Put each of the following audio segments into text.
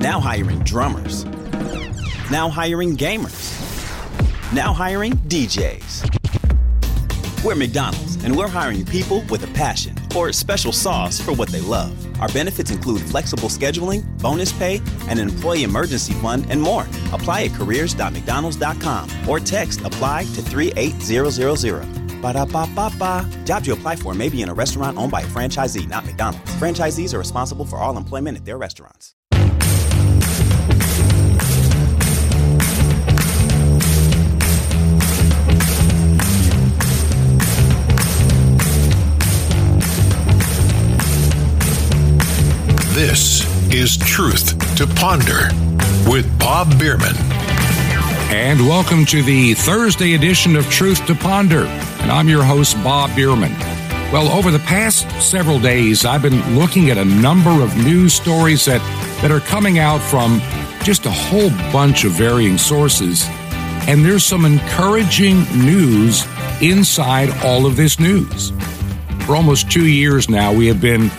Now hiring drummers. Now hiring gamers. Now hiring DJs. We're McDonald's, and we're hiring people with a passion or special sauce for what they love. Our benefits include flexible scheduling, bonus pay, and an employee emergency fund, and more. Apply at careers.mcdonalds.com or text apply to 38000. Ba-da-ba-ba-ba. Jobs you apply for may be in a restaurant owned by a franchisee, not McDonald's. Franchisees are responsible for all employment at their restaurants. This is Truth to Ponder with Bob Bierman. And welcome to the Thursday edition of Truth to Ponder. And I'm your host, Bob Bierman. Well, over the past several days, I've been looking at a number of news stories that, that are coming out from just a whole bunch of varying sources. And there's some encouraging news inside all of this news. For almost two years now, we have been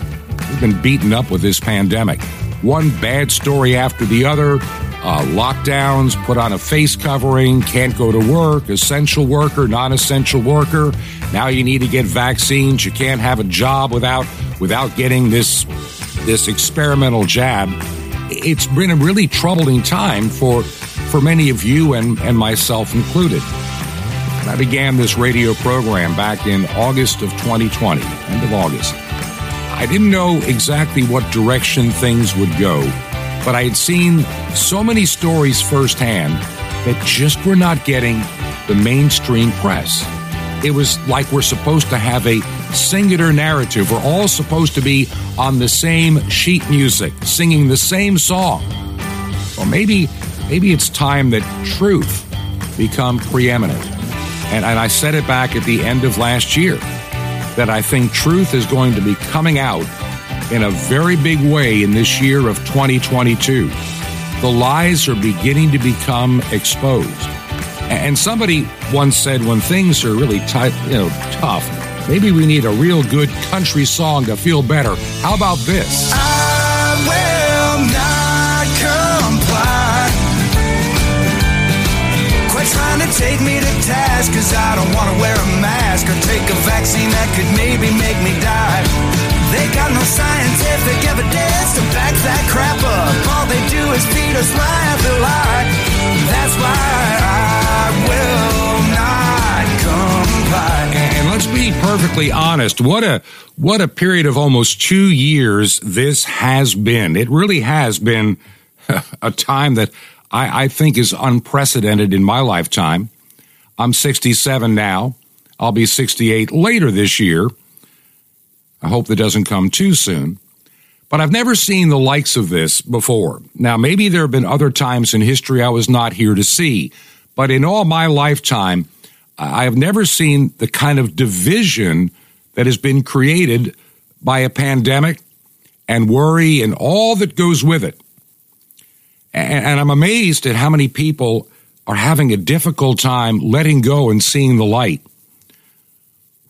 We've been beaten up with this pandemic. One bad story after the other. Uh, lockdowns, put on a face covering, can't go to work, essential worker, non essential worker. Now you need to get vaccines. You can't have a job without without getting this this experimental jab. It's been a really troubling time for for many of you and, and myself included. I began this radio program back in August of 2020, end of August. I didn't know exactly what direction things would go, but I had seen so many stories firsthand that just were not getting the mainstream press. It was like we're supposed to have a singular narrative. We're all supposed to be on the same sheet music, singing the same song. Or maybe, maybe it's time that truth become preeminent. And, and I said it back at the end of last year that I think truth is going to be coming out in a very big way in this year of 2022. The lies are beginning to become exposed. And somebody once said when things are really tight, you know, tough, maybe we need a real good country song to feel better. How about this? I take me to task, cause I don't wanna wear a mask or take a vaccine that could maybe make me die. They got no scientific evidence to back that crap up. All they do is feed us lie after lie. That's why I will not comply. And let's be perfectly honest. What a what a period of almost two years this has been. It really has been a time that I, I think is unprecedented in my lifetime. I'm 67 now. I'll be 68 later this year. I hope that doesn't come too soon. But I've never seen the likes of this before. Now, maybe there have been other times in history I was not here to see, but in all my lifetime, I have never seen the kind of division that has been created by a pandemic and worry and all that goes with it. And, and I'm amazed at how many people are having a difficult time letting go and seeing the light.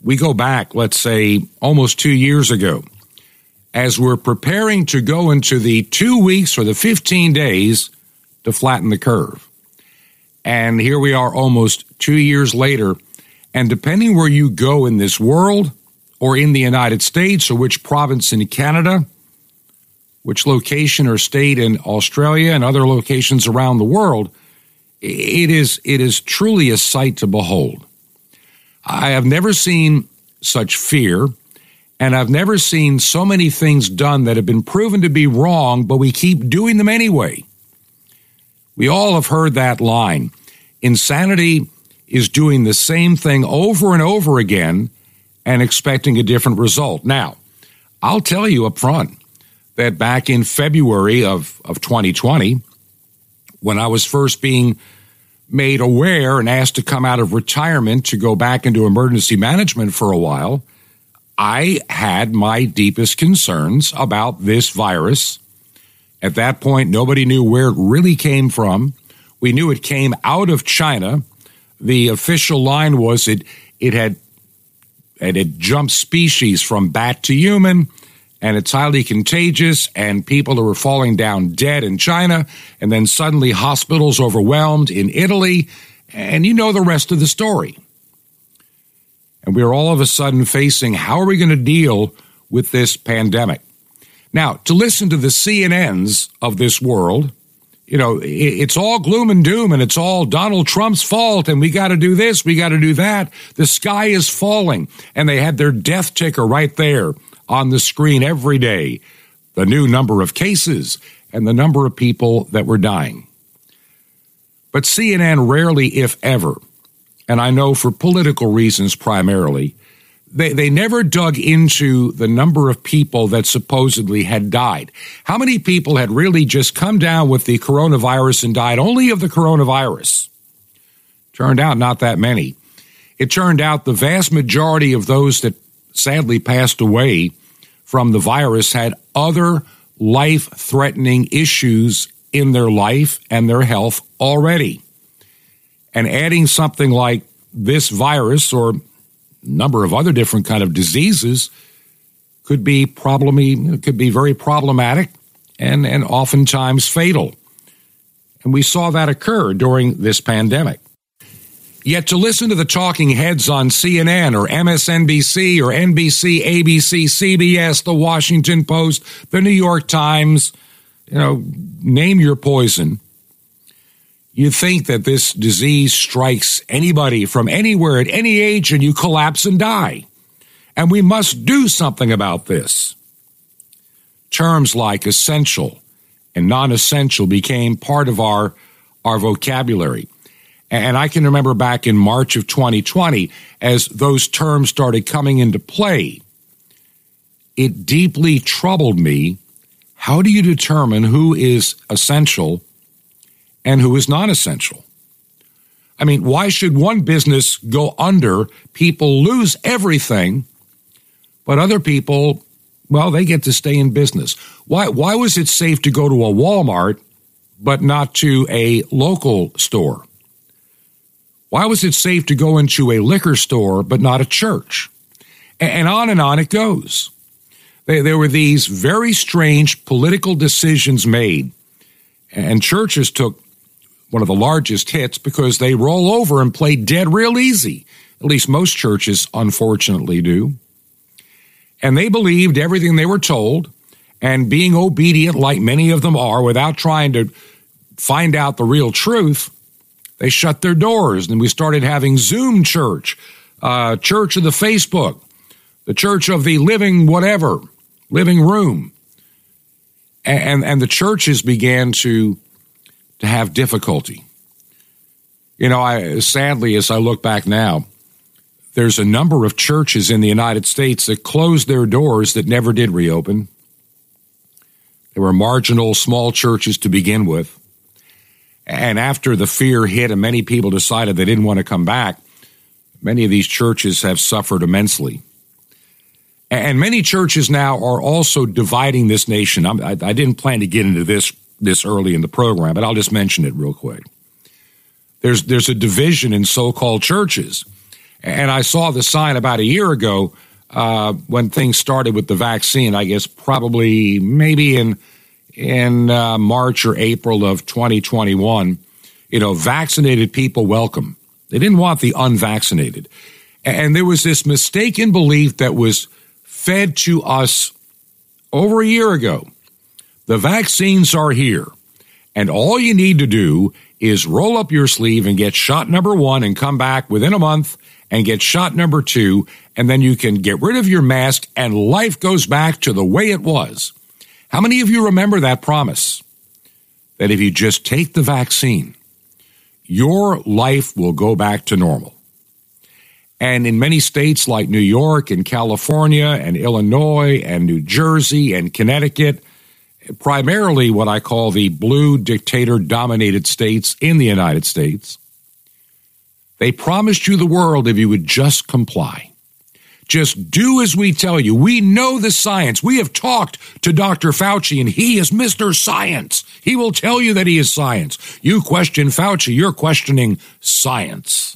We go back, let's say, almost two years ago, as we're preparing to go into the two weeks or the 15 days to flatten the curve. And here we are almost two years later. And depending where you go in this world or in the United States or which province in Canada, which location or state in Australia and other locations around the world, it is, it is truly a sight to behold. I have never seen such fear, and I've never seen so many things done that have been proven to be wrong, but we keep doing them anyway. We all have heard that line. Insanity is doing the same thing over and over again and expecting a different result. Now, I'll tell you up front that back in February of, of 2020, when I was first being made aware and asked to come out of retirement to go back into emergency management for a while, I had my deepest concerns about this virus. At that point, nobody knew where it really came from. We knew it came out of China. The official line was it it had it had jumped species from bat to human, and it's highly contagious, and people are falling down dead in China, and then suddenly hospitals overwhelmed in Italy, and you know the rest of the story. And we're all of a sudden facing how are we going to deal with this pandemic? Now, to listen to the CNNs of this world, you know, it's all gloom and doom and it's all Donald Trump's fault and we got to do this, we got to do that. The sky is falling and they had their death ticker right there on the screen every day. The new number of cases and the number of people that were dying. But CNN rarely, if ever, and I know for political reasons primarily, they, they never dug into the number of people that supposedly had died. How many people had really just come down with the coronavirus and died only of the coronavirus? Turned out not that many. It turned out the vast majority of those that sadly passed away from the virus had other life threatening issues in their life and their health already. And adding something like this virus or number of other different kind of diseases could be problemy, could be very problematic and, and oftentimes fatal. And we saw that occur during this pandemic. Yet to listen to the talking heads on CNN or MSNBC or NBC, ABC, CBS, the Washington Post, the New York Times, you know, name your poison you think that this disease strikes anybody from anywhere at any age and you collapse and die. And we must do something about this. Terms like essential and non essential became part of our, our vocabulary. And I can remember back in March of 2020, as those terms started coming into play, it deeply troubled me. How do you determine who is essential and who is non essential. I mean, why should one business go under, people lose everything, but other people, well, they get to stay in business? Why, why was it safe to go to a Walmart, but not to a local store? Why was it safe to go into a liquor store, but not a church? And on and on it goes. There were these very strange political decisions made, and churches took one of the largest hits because they roll over and play dead real easy. At least most churches, unfortunately, do. And they believed everything they were told, and being obedient, like many of them are, without trying to find out the real truth, they shut their doors. And we started having Zoom church, uh, church of the Facebook, the church of the living whatever, living room. And, and the churches began to to have difficulty. You know, I sadly, as I look back now, there's a number of churches in the United States that closed their doors that never did reopen. They were marginal, small churches to begin with. And after the fear hit and many people decided they didn't want to come back, many of these churches have suffered immensely. And many churches now are also dividing this nation. I, I didn't plan to get into this this early in the program, but I'll just mention it real quick. There's there's a division in so-called churches, and I saw the sign about a year ago uh, when things started with the vaccine. I guess probably maybe in in uh, March or April of 2021. You know, vaccinated people welcome. They didn't want the unvaccinated, and there was this mistaken belief that was fed to us over a year ago the vaccines are here. And all you need to do is roll up your sleeve and get shot number one and come back within a month and get shot number two. And then you can get rid of your mask and life goes back to the way it was. How many of you remember that promise? That if you just take the vaccine, your life will go back to normal. And in many states like New York and California and Illinois and New Jersey and Connecticut, primarily what I call the blue dictator dominated states in the United States. They promised you the world if you would just comply. Just do as we tell you. We know the science. We have talked to Dr. Fauci, and he is Mr. Science. He will tell you that he is science. You question Fauci, you're questioning science.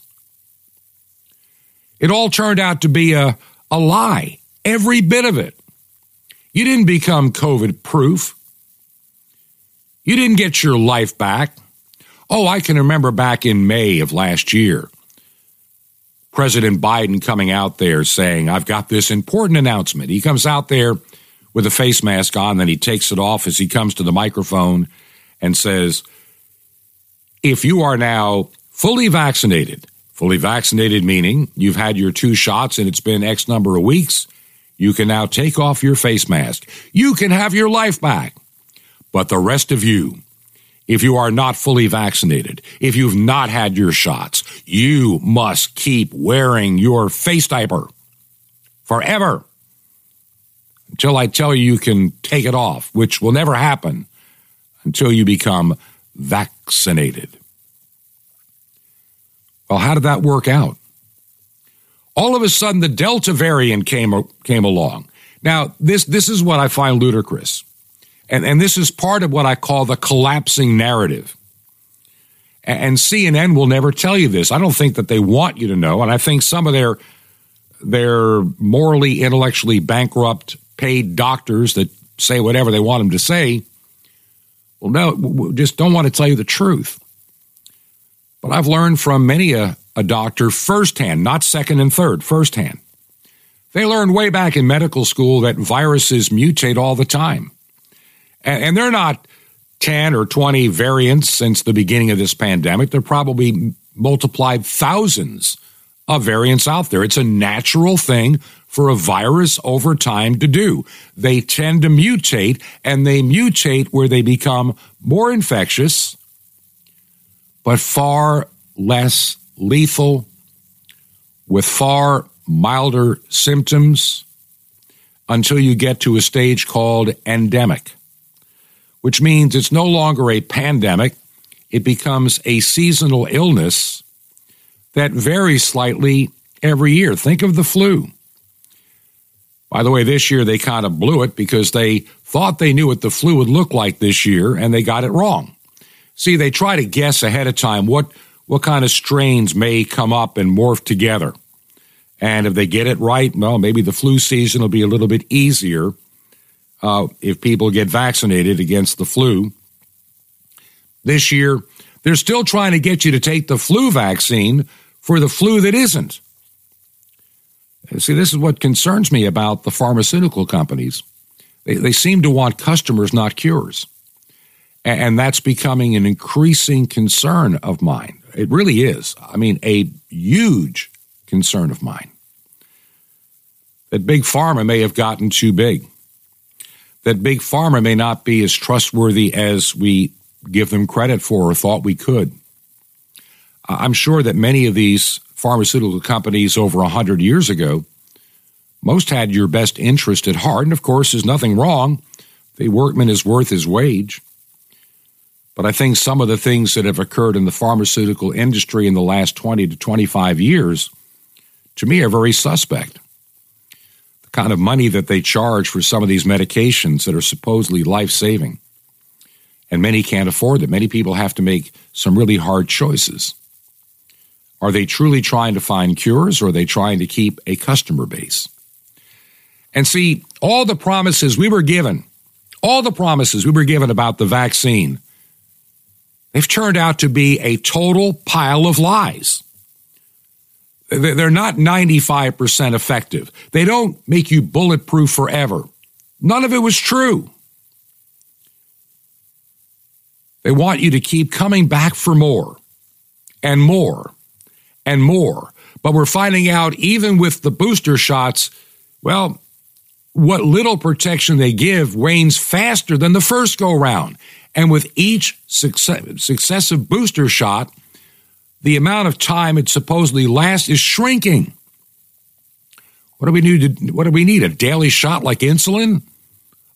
It all turned out to be a, a lie, every bit of it. You didn't become COVID proof. You didn't get your life back. Oh, I can remember back in May of last year, President Biden coming out there saying, I've got this important announcement. He comes out there with a face mask on, then he takes it off as he comes to the microphone and says, If you are now fully vaccinated, fully vaccinated meaning you've had your two shots and it's been X number of weeks, you can now take off your face mask. You can have your life back. But the rest of you, if you are not fully vaccinated, if you've not had your shots, you must keep wearing your face diaper forever until I tell you you can take it off, which will never happen until you become vaccinated. Well, how did that work out? All of a sudden, the Delta variant came, came along. Now, this, this is what I find ludicrous. And, and this is part of what I call the collapsing narrative. And CNN will never tell you this. I don't think that they want you to know. And I think some of their, their morally, intellectually bankrupt paid doctors that say whatever they want them to say, well, no, just don't want to tell you the truth. But I've learned from many a, a doctor firsthand, not second and third, firsthand. They learned way back in medical school that viruses mutate all the time. And, and they're not 10 or 20 variants since the beginning of this pandemic. They're probably multiplied thousands of variants out there. It's a natural thing for a virus over time to do. They tend to mutate and they mutate where they become more infectious, but far less lethal, with far milder symptoms until you get to a stage called endemic which means it's no longer a pandemic. It becomes a seasonal illness that varies slightly every year. Think of the flu. By the way, this year they kind of blew it because they thought they knew what the flu would look like this year and they got it wrong. See, they try to guess ahead of time what, what kind of strains may come up and morph together. And if they get it right, well, maybe the flu season will be a little bit easier uh, if people get vaccinated against the flu. This year, they're still trying to get you to take the flu vaccine for the flu that isn't. See, this is what concerns me about the pharmaceutical companies. They, they seem to want customers, not cures. And, and that's becoming an increasing concern of mine. It really is. I mean, a huge concern of mine. That big pharma may have gotten too big that big pharma may not be as trustworthy as we give them credit for or thought we could. I'm sure that many of these pharmaceutical companies over 100 years ago, most had your best interest at heart. And of course, there's nothing wrong. The workman is worth his wage. But I think some of the things that have occurred in the pharmaceutical industry in the last 20 to 25 years, to me, are very suspect kind of money that they charge for some of these medications that are supposedly life saving. And many can't afford them. Many people have to make some really hard choices. Are they truly trying to find cures or are they trying to keep a customer base? And see, all the promises we were given, all the promises we were given about the vaccine, they've turned out to be a total pile of lies. They're not 95% effective. They don't make you bulletproof forever. None of it was true. They want you to keep coming back for more and more and more. But we're finding out, even with the booster shots, well, what little protection they give wanes faster than the first go round. And with each success- successive booster shot, the amount of time it supposedly lasts is shrinking. What do we need? To, what do we need? A daily shot like insulin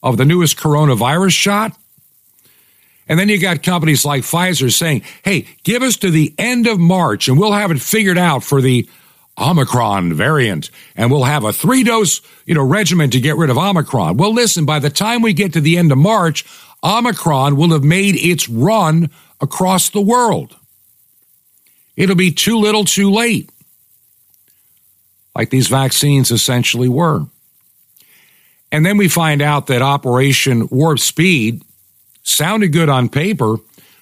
of the newest coronavirus shot? And then you got companies like Pfizer saying, hey, give us to the end of March and we'll have it figured out for the Omicron variant and we'll have a three dose, you know, regimen to get rid of Omicron. Well, listen, by the time we get to the end of March, Omicron will have made its run across the world. It'll be too little too late, like these vaccines essentially were. And then we find out that Operation Warp Speed sounded good on paper,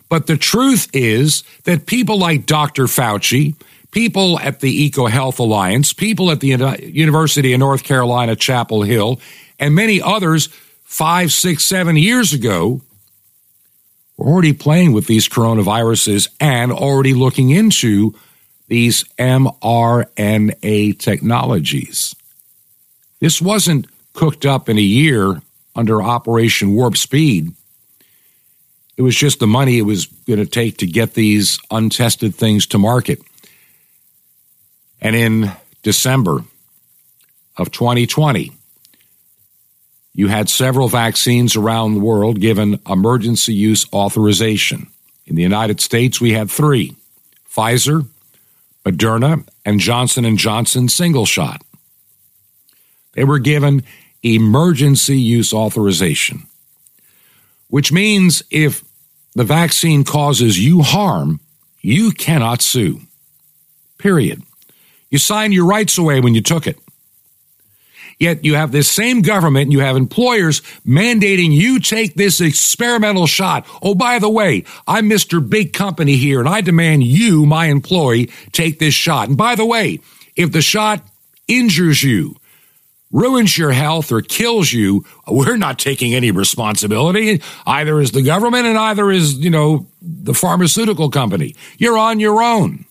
but the truth is that people like Dr. Fauci, people at the EcoHealth Alliance, people at the University of North Carolina, Chapel Hill, and many others five, six, seven years ago were already playing with these coronaviruses and already looking into these mRNA technologies. This wasn't cooked up in a year under Operation Warp Speed. It was just the money it was going to take to get these untested things to market. And in December of 2020, you had several vaccines around the world given emergency use authorization. In the United States, we had three Pfizer, Moderna, and Johnson & Johnson single shot. They were given emergency use authorization, which means if the vaccine causes you harm, you cannot sue. Period. You signed your rights away when you took it. Yet you have this same government, you have employers mandating you take this experimental shot. Oh, by the way, I'm Mr. Big Company here, and I demand you, my employee, take this shot. And by the way, if the shot injures you, ruins your health, or kills you, we're not taking any responsibility. Either is the government, and either is, you know, the pharmaceutical company. You're on your own.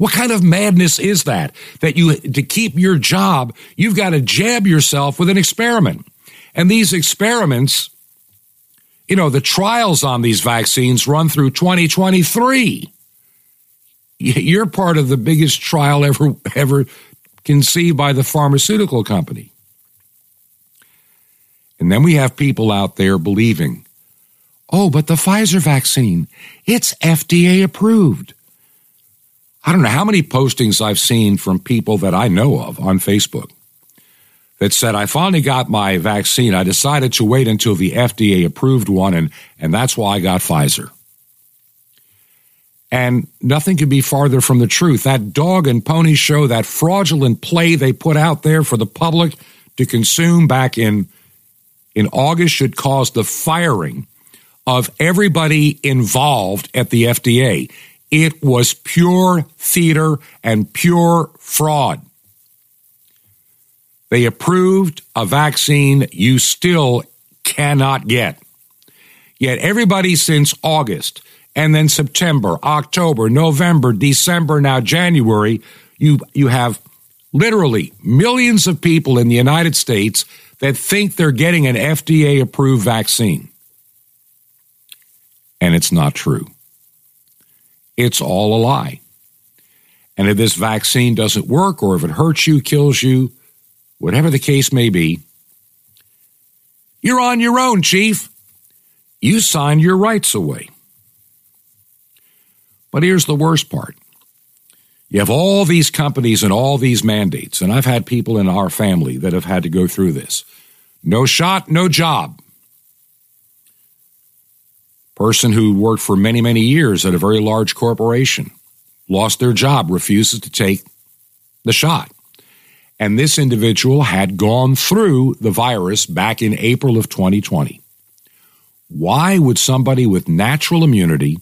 What kind of madness is that? That you, to keep your job, you've got to jab yourself with an experiment. And these experiments, you know, the trials on these vaccines run through 2023. You're part of the biggest trial ever, ever conceived by the pharmaceutical company. And then we have people out there believing, oh, but the Pfizer vaccine, it's FDA approved. I don't know how many postings I've seen from people that I know of on Facebook that said, I finally got my vaccine. I decided to wait until the FDA approved one, and, and that's why I got Pfizer. And nothing could be farther from the truth. That dog and pony show, that fraudulent play they put out there for the public to consume back in, in August should cause the firing of everybody involved at the FDA. It was pure theater and pure fraud. They approved a vaccine you still cannot get. Yet everybody since August and then September, October, November, December, now January, you, you have literally millions of people in the United States that think they're getting an FDA approved vaccine. And it's not true it's all a lie. And if this vaccine doesn't work, or if it hurts you, kills you, whatever the case may be, you're on your own, Chief. You signed your rights away. But here's the worst part you have all these companies and all these mandates, and I've had people in our family that have had to go through this. No shot, no job person who worked for many, many years at a very large corporation, lost their job, refuses to take the shot. And this individual had gone through the virus back in April of 2020. Why would somebody with natural immunity,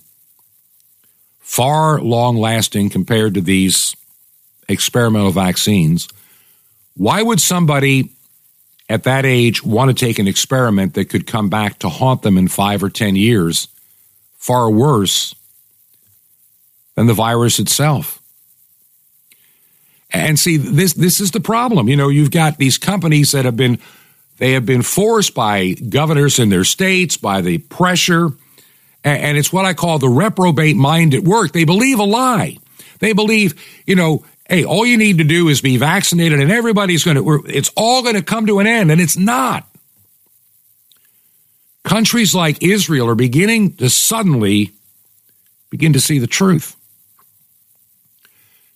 far long lasting compared to these experimental vaccines, why would somebody at that age want to take an experiment that could come back to haunt them in five or 10 years far worse than the virus itself. And see, this, this is the problem. You know, you've got these companies that have been, they have been forced by governors in their states, by the pressure. And it's what I call the reprobate mind at work. They believe a lie. They believe, you know, hey, all you need to do is be vaccinated and everybody's going to, it's all going to come to an end. And it's not. Countries like Israel are beginning to suddenly begin to see the truth.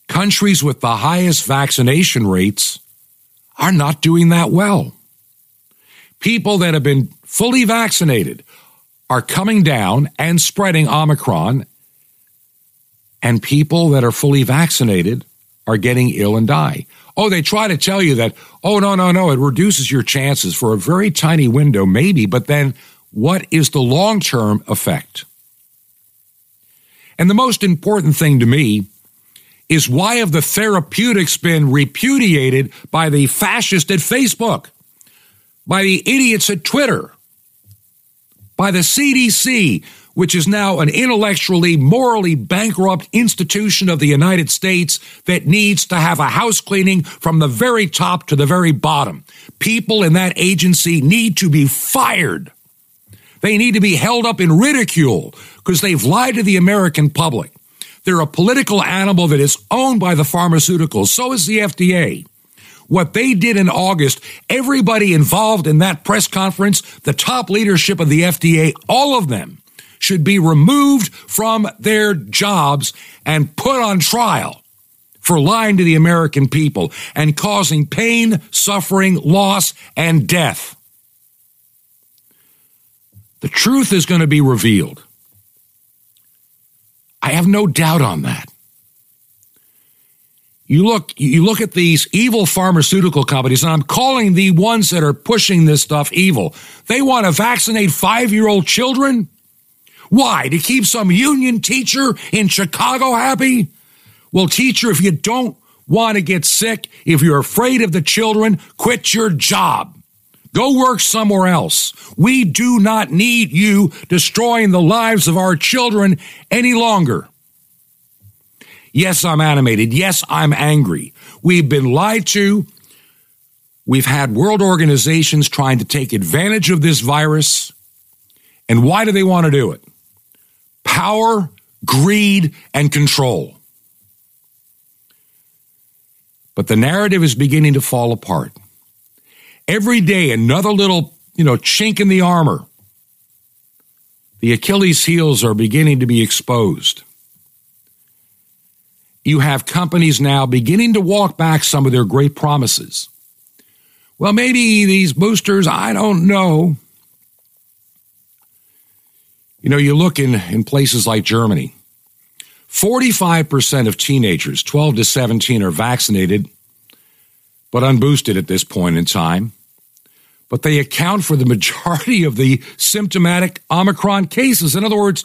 Countries with the highest vaccination rates are not doing that well. People that have been fully vaccinated are coming down and spreading Omicron, and people that are fully vaccinated are getting ill and die. Oh, they try to tell you that, oh, no, no, no, it reduces your chances for a very tiny window, maybe, but then what is the long term effect? And the most important thing to me is why have the therapeutics been repudiated by the fascist at Facebook, by the idiots at Twitter, by the CDC, which is now an intellectually, morally bankrupt institution of the United States that needs to have a house cleaning from the very top to the very bottom. People in that agency need to be fired. They need to be held up in ridicule because they've lied to the American public. They're a political animal that is owned by the pharmaceuticals. So is the FDA. What they did in August, everybody involved in that press conference, the top leadership of the FDA, all of them should be removed from their jobs and put on trial for lying to the American people and causing pain, suffering, loss, and death. The truth is going to be revealed. I have no doubt on that. You look, you look at these evil pharmaceutical companies, and I'm calling the ones that are pushing this stuff evil. They want to vaccinate five year old children. Why? To keep some union teacher in Chicago happy? Well, teacher, if you don't want to get sick, if you're afraid of the children, quit your job. Go work somewhere else. We do not need you destroying the lives of our children any longer. Yes, I'm animated. Yes, I'm angry. We've been lied to. We've had world organizations trying to take advantage of this virus. And why do they want to do it? Power, greed, and control. But the narrative is beginning to fall apart. Every day, another little, you know, chink in the armor. The Achilles heels are beginning to be exposed. You have companies now beginning to walk back some of their great promises. Well, maybe these boosters, I don't know. You know, you look in, in places like Germany, 45% of teenagers, 12 to 17, are vaccinated, but unboosted at this point in time. But they account for the majority of the symptomatic Omicron cases. In other words,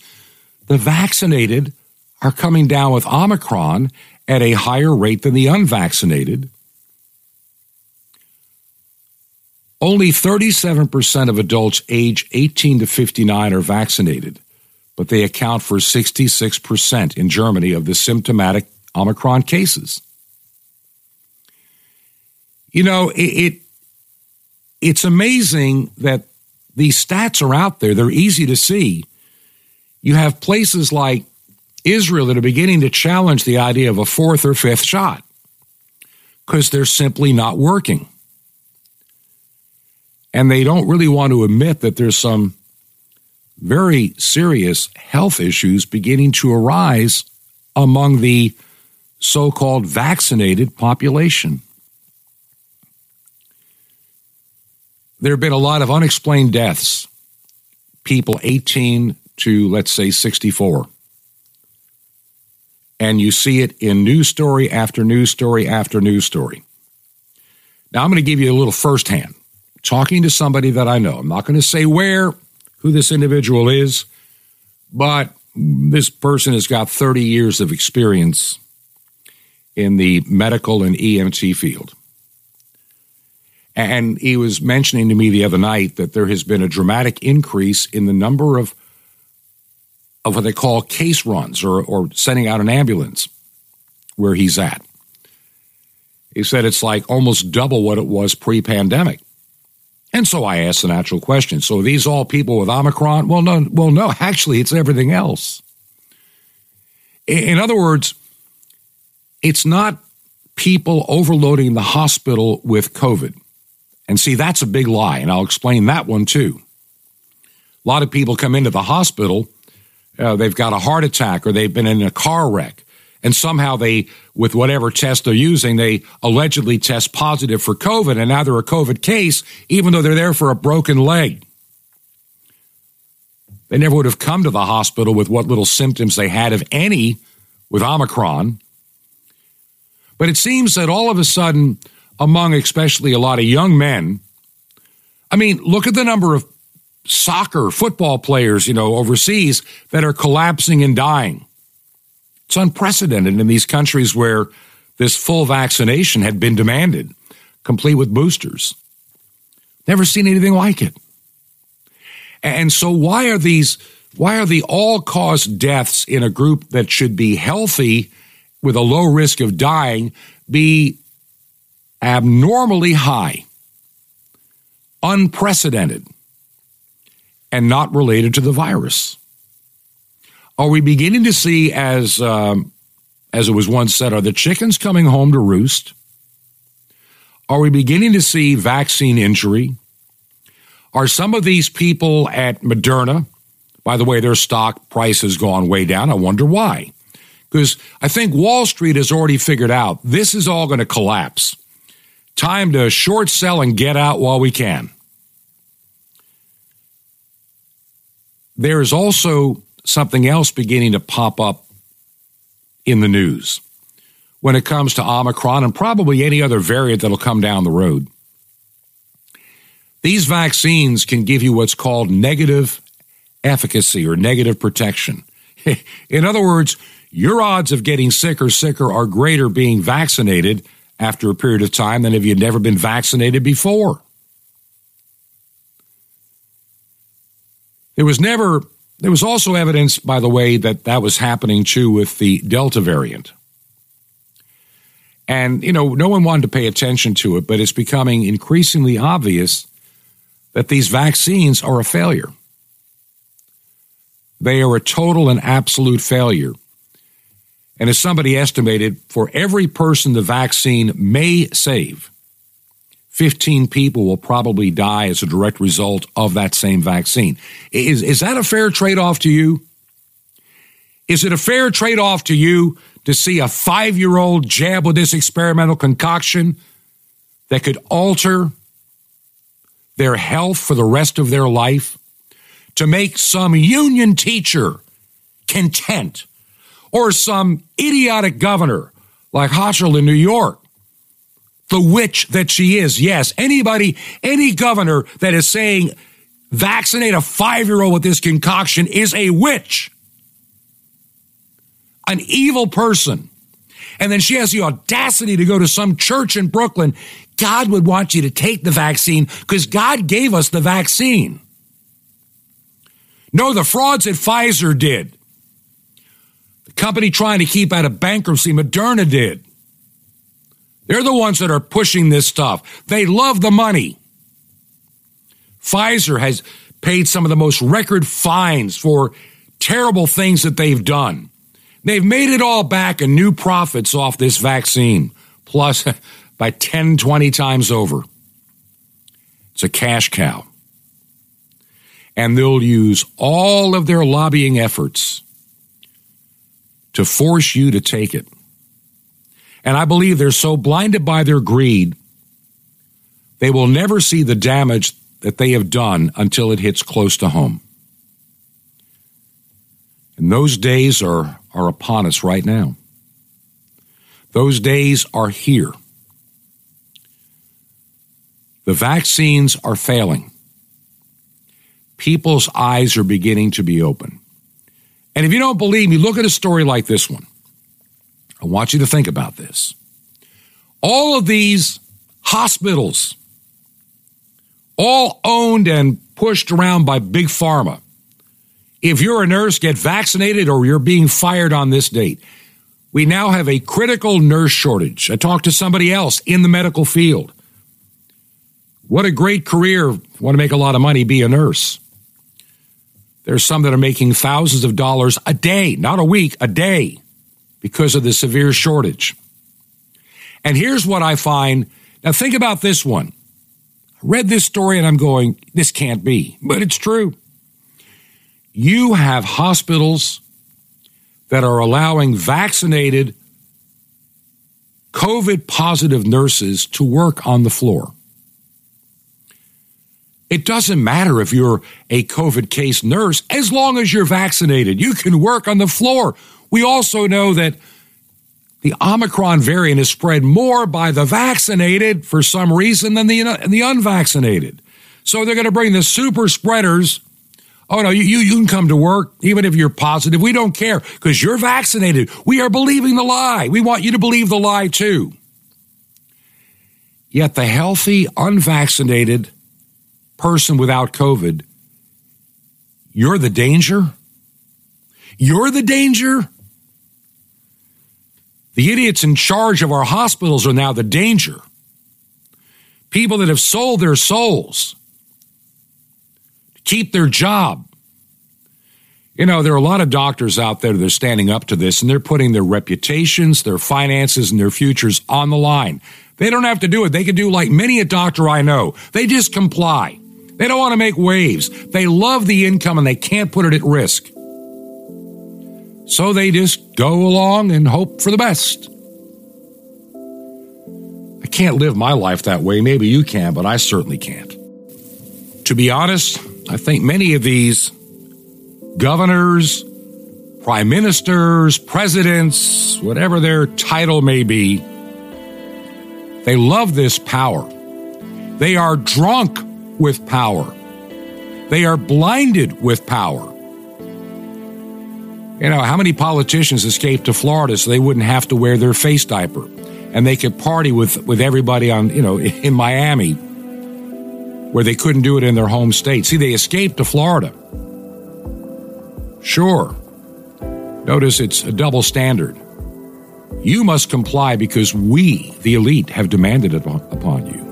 the vaccinated are coming down with Omicron at a higher rate than the unvaccinated. Only 37% of adults age 18 to 59 are vaccinated, but they account for 66% in Germany of the symptomatic Omicron cases. You know, it, it it's amazing that these stats are out there. They're easy to see. You have places like Israel that are beginning to challenge the idea of a fourth or fifth shot because they're simply not working and they don't really want to admit that there's some very serious health issues beginning to arise among the so called vaccinated population. There have been a lot of unexplained deaths, people 18 to, let's say, 64. And you see it in news story after news story after news story. Now, I'm going to give you a little firsthand talking to somebody that I know. I'm not going to say where, who this individual is, but this person has got 30 years of experience in the medical and EMT field. And he was mentioning to me the other night that there has been a dramatic increase in the number of of what they call case runs or, or sending out an ambulance where he's at. He said it's like almost double what it was pre pandemic. And so I asked the natural question. So are these all people with Omicron? Well, no, well, no, actually, it's everything else. In other words, it's not people overloading the hospital with COVID. And see, that's a big lie. And I'll explain that one too. A lot of people come into the hospital, uh, they've got a heart attack or they've been in a car wreck and somehow they, with whatever test they're using, they allegedly test positive for COVID, and now they're a COVID case, even though they're there for a broken leg. They never would have come to the hospital with what little symptoms they had, if any, with Omicron. But it seems that all of a sudden, among especially a lot of young men, I mean, look at the number of soccer, football players, you know, overseas that are collapsing and dying. It's unprecedented in these countries where this full vaccination had been demanded, complete with boosters. Never seen anything like it. And so why are these why are the all cause deaths in a group that should be healthy with a low risk of dying be abnormally high, unprecedented, and not related to the virus? Are we beginning to see, as um, as it was once said, are the chickens coming home to roost? Are we beginning to see vaccine injury? Are some of these people at Moderna, by the way, their stock price has gone way down? I wonder why. Because I think Wall Street has already figured out this is all going to collapse. Time to short sell and get out while we can. There is also something else beginning to pop up in the news when it comes to Omicron and probably any other variant that'll come down the road. These vaccines can give you what's called negative efficacy or negative protection. in other words, your odds of getting sick or sicker are greater being vaccinated after a period of time than if you'd never been vaccinated before. There was never there was also evidence, by the way, that that was happening too with the Delta variant. And, you know, no one wanted to pay attention to it, but it's becoming increasingly obvious that these vaccines are a failure. They are a total and absolute failure. And as somebody estimated, for every person the vaccine may save, 15 people will probably die as a direct result of that same vaccine. Is, is that a fair trade off to you? Is it a fair trade off to you to see a five year old jab with this experimental concoction that could alter their health for the rest of their life? To make some union teacher content or some idiotic governor like Hochul in New York the witch that she is. Yes, anybody, any governor that is saying vaccinate a five year old with this concoction is a witch, an evil person. And then she has the audacity to go to some church in Brooklyn. God would want you to take the vaccine because God gave us the vaccine. No, the frauds that Pfizer did. The company trying to keep out of bankruptcy, Moderna did. They're the ones that are pushing this stuff. They love the money. Pfizer has paid some of the most record fines for terrible things that they've done. They've made it all back and new profits off this vaccine, plus by 10, 20 times over. It's a cash cow. And they'll use all of their lobbying efforts to force you to take it. And I believe they're so blinded by their greed, they will never see the damage that they have done until it hits close to home. And those days are, are upon us right now. Those days are here. The vaccines are failing. People's eyes are beginning to be open. And if you don't believe me, look at a story like this one. I want you to think about this. All of these hospitals, all owned and pushed around by big pharma. If you're a nurse, get vaccinated or you're being fired on this date. We now have a critical nurse shortage. I talked to somebody else in the medical field. What a great career. Want to make a lot of money, be a nurse. There's some that are making thousands of dollars a day, not a week, a day because of the severe shortage. And here's what I find. Now, think about this one. I read this story and I'm going, this can't be, but it's true. You have hospitals that are allowing vaccinated COVID positive nurses to work on the floor. It doesn't matter if you're a COVID case nurse, as long as you're vaccinated, you can work on the floor we also know that the Omicron variant is spread more by the vaccinated for some reason than the, the unvaccinated. So they're going to bring the super spreaders. Oh no, you, you, you can come to work even if you're positive. We don't care because you're vaccinated. We are believing the lie. We want you to believe the lie too. Yet the healthy, unvaccinated person without COVID, you're the danger? You're the danger? The idiots in charge of our hospitals are now the danger. People that have sold their souls to keep their job. You know, there are a lot of doctors out there that are standing up to this and they're putting their reputations, their finances, and their futures on the line. They don't have to do it. They can do like many a doctor I know. They just comply. They don't want to make waves. They love the income and they can't put it at risk. So they just go along and hope for the best. I can't live my life that way. Maybe you can, but I certainly can't. To be honest, I think many of these governors, prime ministers, presidents, whatever their title may be, they love this power. They are drunk with power. They are blinded with power. You know, how many politicians escaped to Florida so they wouldn't have to wear their face diaper and they could party with, with everybody on, you know, in Miami where they couldn't do it in their home state. See, they escaped to Florida. Sure. Notice it's a double standard. You must comply because we, the elite, have demanded it upon you.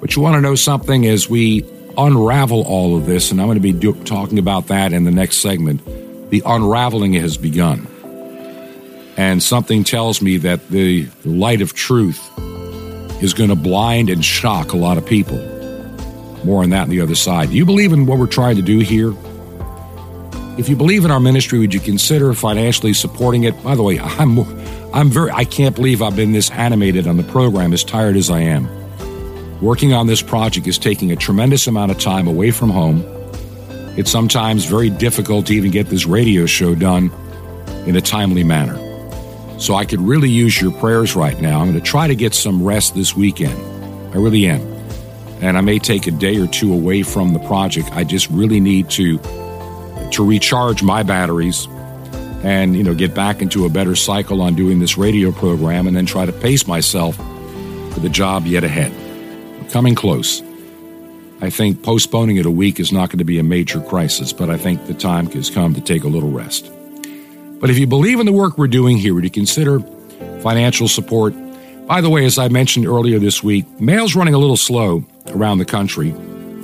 But you want to know something as we unravel all of this, and I'm going to be do- talking about that in the next segment the unraveling has begun. And something tells me that the light of truth is going to blind and shock a lot of people. More on that on the other side. Do you believe in what we're trying to do here? If you believe in our ministry, would you consider financially supporting it? By the way, I'm I'm very I can't believe I've been this animated on the program as tired as I am. Working on this project is taking a tremendous amount of time away from home it's sometimes very difficult to even get this radio show done in a timely manner. So I could really use your prayers right now. I'm going to try to get some rest this weekend. I really am. And I may take a day or two away from the project. I just really need to to recharge my batteries and you know get back into a better cycle on doing this radio program and then try to pace myself for the job yet ahead. We're coming close. I think postponing it a week is not going to be a major crisis, but I think the time has come to take a little rest. But if you believe in the work we're doing here, would you consider financial support? By the way, as I mentioned earlier this week, mail's running a little slow around the country,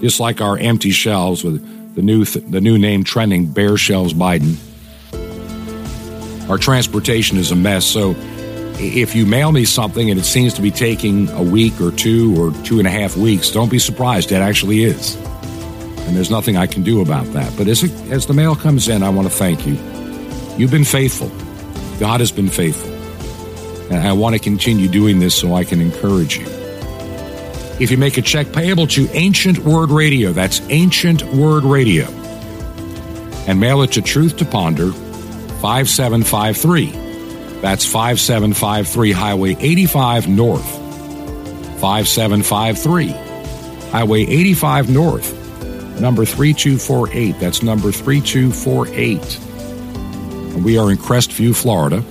just like our empty shelves with the new th- the new name trending, bare shelves Biden. Our transportation is a mess, so if you mail me something and it seems to be taking a week or two or two and a half weeks, don't be surprised. It actually is. And there's nothing I can do about that. But as, it, as the mail comes in, I want to thank you. You've been faithful. God has been faithful. And I want to continue doing this so I can encourage you. If you make a check payable to Ancient Word Radio, that's Ancient Word Radio, and mail it to Truth to Ponder, 5753. That's 5753 Highway 85 North. 5753 Highway 85 North. Number 3248. That's number 3248. And we are in Crestview, Florida.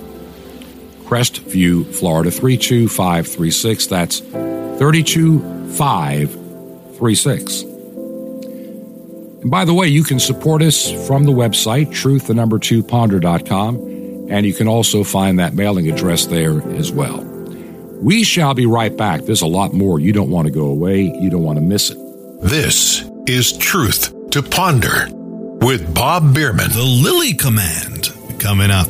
Crestview, Florida 32536. That's 32536. And by the way, you can support us from the website, truth, the number two ponder.com and you can also find that mailing address there as well. We shall be right back. There's a lot more. You don't want to go away, you don't want to miss it. This is Truth to Ponder with Bob Bierman. The Lily Command coming up.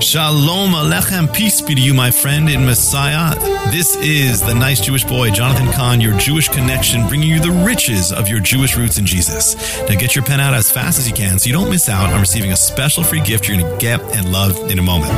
Shalom Alechem. Peace be to you, my friend in Messiah. This is the nice Jewish boy, Jonathan Cahn, your Jewish connection, bringing you the riches of your Jewish roots in Jesus. Now get your pen out as fast as you can so you don't miss out on receiving a special free gift you're going to get and love in a moment.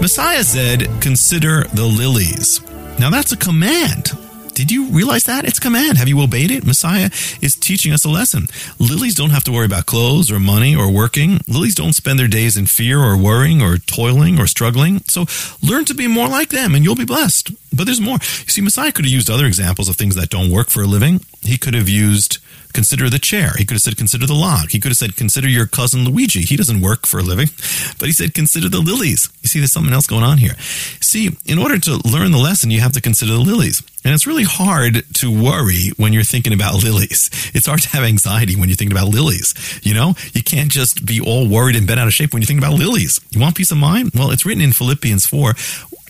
Messiah said, consider the lilies. Now that's a command. Did you realize that? It's command. Have you obeyed it? Messiah is teaching us a lesson. Lilies don't have to worry about clothes or money or working. Lilies don't spend their days in fear or worrying or toiling or struggling. So learn to be more like them and you'll be blessed. But there's more. You see, Messiah could have used other examples of things that don't work for a living. He could have used consider the chair. He could have said, consider the log. He could have said, consider your cousin Luigi. He doesn't work for a living, but he said, consider the lilies. You see, there's something else going on here. See, in order to learn the lesson, you have to consider the lilies. And it's really hard to worry when you're thinking about lilies. It's hard to have anxiety when you're thinking about lilies. You know, you can't just be all worried and bent out of shape when you think about lilies. You want peace of mind? Well, it's written in Philippians 4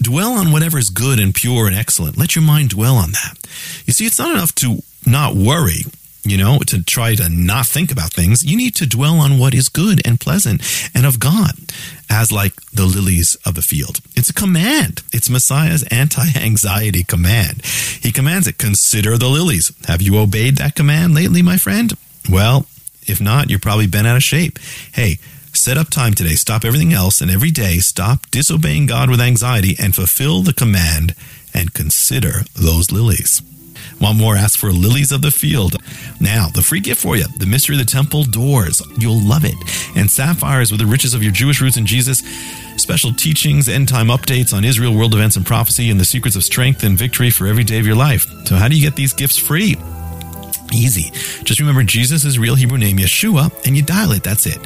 dwell on whatever is good and pure and excellent. Let your mind dwell on that. You see, it's not enough to not worry you know, to try to not think about things, you need to dwell on what is good and pleasant and of God, as like the lilies of the field. It's a command. It's Messiah's anti anxiety command. He commands it consider the lilies. Have you obeyed that command lately, my friend? Well, if not, you're probably been out of shape. Hey, set up time today. Stop everything else and every day stop disobeying God with anxiety and fulfill the command and consider those lilies. Want more? Ask for Lilies of the Field. Now, the free gift for you the Mystery of the Temple Doors. You'll love it. And Sapphires with the riches of your Jewish roots in Jesus. Special teachings, end time updates on Israel, world events, and prophecy, and the secrets of strength and victory for every day of your life. So, how do you get these gifts free? Easy. Just remember Jesus' real Hebrew name, Yeshua, and you dial it. That's it.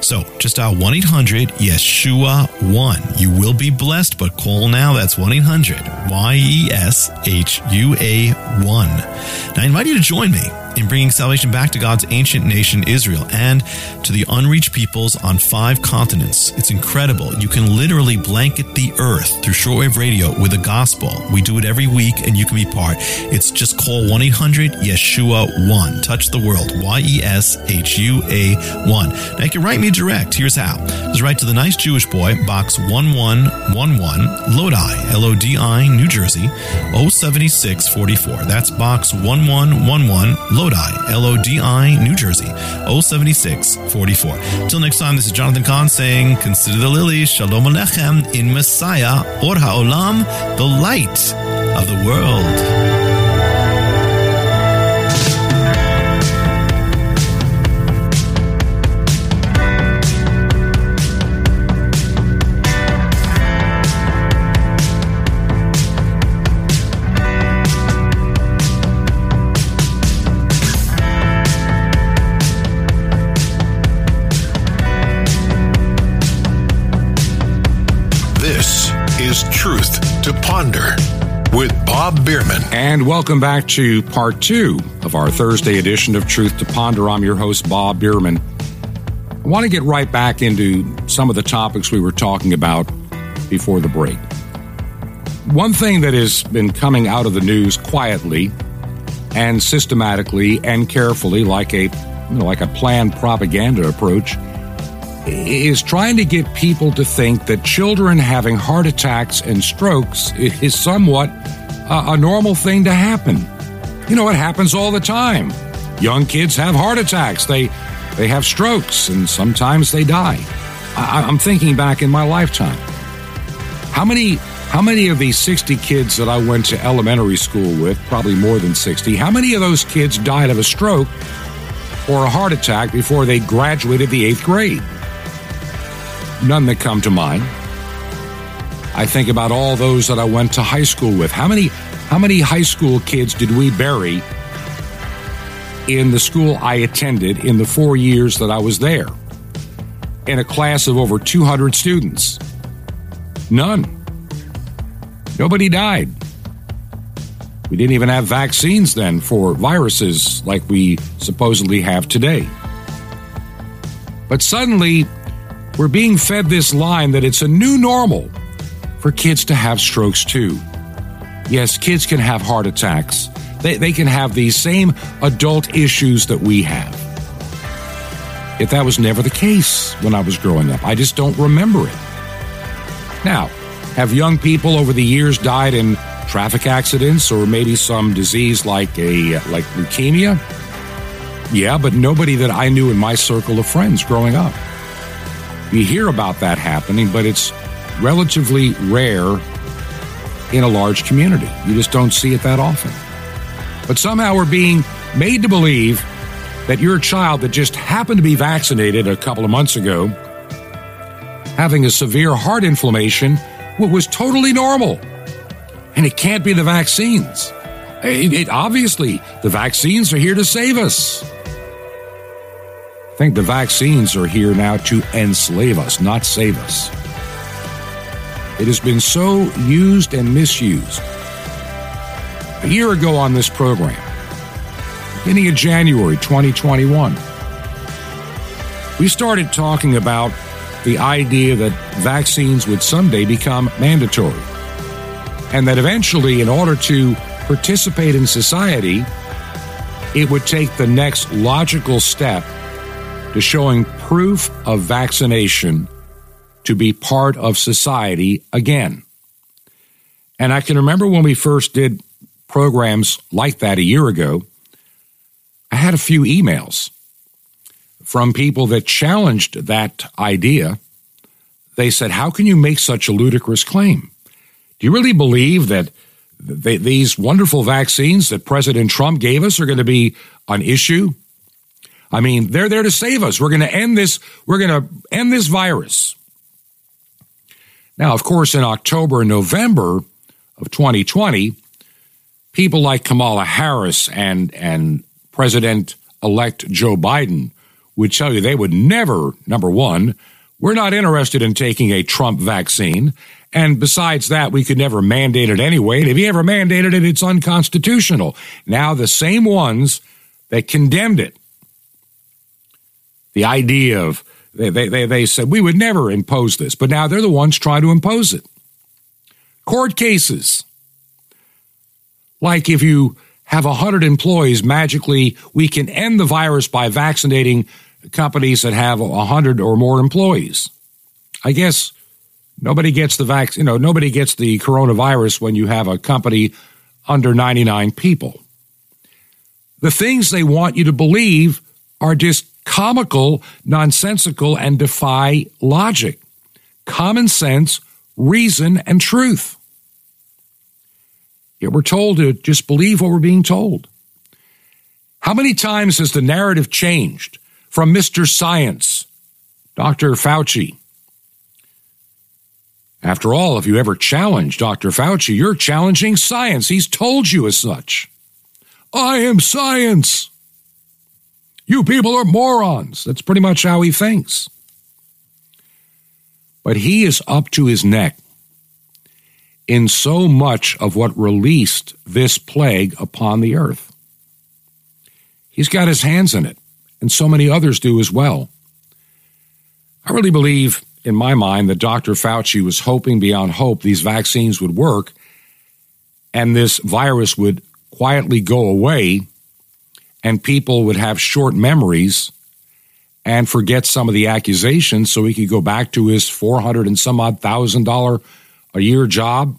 So just dial 1 800 Yeshua 1. You will be blessed, but call now. That's 1 800 Y E S H U A 1. Now I invite you to join me in bringing salvation back to God's ancient nation, Israel, and to the unreached peoples on five continents. It's incredible. You can literally blanket the earth through shortwave radio with the gospel. We do it every week, and you can be part. It's just call 1 800 Yeshua 1. Touch the world. Y E S H U A 1. Now you can write me direct. Here's how. Just write to the nice Jewish boy, box 1111, Lodi, L O D I, New Jersey, 07644. That's box 1111, Lodi, L O D I, New Jersey, 07644. Till next time, this is Jonathan Cahn saying, Consider the lilies, Shalom Alechem, in Messiah, Or HaOlam, the light of the world. Ponder with Bob Bierman. And welcome back to part two of our Thursday edition of Truth to Ponder. I'm your host, Bob Bierman. I want to get right back into some of the topics we were talking about before the break. One thing that has been coming out of the news quietly and systematically and carefully, like a you know, like a planned propaganda approach, is trying to get people to think that children having heart attacks and strokes is somewhat a, a normal thing to happen. You know, it happens all the time. Young kids have heart attacks. They they have strokes and sometimes they die. I, I'm thinking back in my lifetime. How many how many of these 60 kids that I went to elementary school with, probably more than 60, how many of those kids died of a stroke or a heart attack before they graduated the eighth grade? None that come to mind. I think about all those that I went to high school with. How many how many high school kids did we bury in the school I attended in the 4 years that I was there? In a class of over 200 students. None. Nobody died. We didn't even have vaccines then for viruses like we supposedly have today. But suddenly, we're being fed this line that it's a new normal for kids to have strokes too. Yes, kids can have heart attacks. They, they can have these same adult issues that we have. If that was never the case when I was growing up, I just don't remember it. Now, have young people over the years died in traffic accidents or maybe some disease like a like leukemia? Yeah, but nobody that I knew in my circle of friends growing up. You hear about that happening, but it's relatively rare in a large community. You just don't see it that often. But somehow we're being made to believe that your child that just happened to be vaccinated a couple of months ago, having a severe heart inflammation, was totally normal. And it can't be the vaccines. It, it, obviously, the vaccines are here to save us. Think the vaccines are here now to enslave us, not save us. It has been so used and misused. A year ago on this program, beginning of January 2021, we started talking about the idea that vaccines would someday become mandatory. And that eventually, in order to participate in society, it would take the next logical step to showing proof of vaccination to be part of society again. And I can remember when we first did programs like that a year ago, I had a few emails from people that challenged that idea. They said, How can you make such a ludicrous claim? Do you really believe that they, these wonderful vaccines that President Trump gave us are going to be an issue? I mean, they're there to save us. We're going to end this. We're going to end this virus. Now, of course, in October and November of 2020, people like Kamala Harris and, and President elect Joe Biden would tell you they would never, number one, we're not interested in taking a Trump vaccine. And besides that, we could never mandate it anyway. And if you ever mandated it, it's unconstitutional. Now, the same ones that condemned it, the idea of they, they, they said we would never impose this, but now they're the ones trying to impose it. Court cases. Like if you have 100 employees, magically, we can end the virus by vaccinating companies that have 100 or more employees. I guess nobody gets the vac, you know, nobody gets the coronavirus when you have a company under 99 people. The things they want you to believe are just comical, nonsensical, and defy logic, common sense, reason, and truth. Yet we're told to just believe what we're being told. How many times has the narrative changed from Mr. Science, Dr. Fauci? After all, if you ever challenge Dr. Fauci, you're challenging science. He's told you as such. I am science. You people are morons. That's pretty much how he thinks. But he is up to his neck in so much of what released this plague upon the earth. He's got his hands in it, and so many others do as well. I really believe, in my mind, that Dr. Fauci was hoping beyond hope these vaccines would work and this virus would quietly go away and people would have short memories and forget some of the accusations so he could go back to his 400 and some odd thousand dollar a year job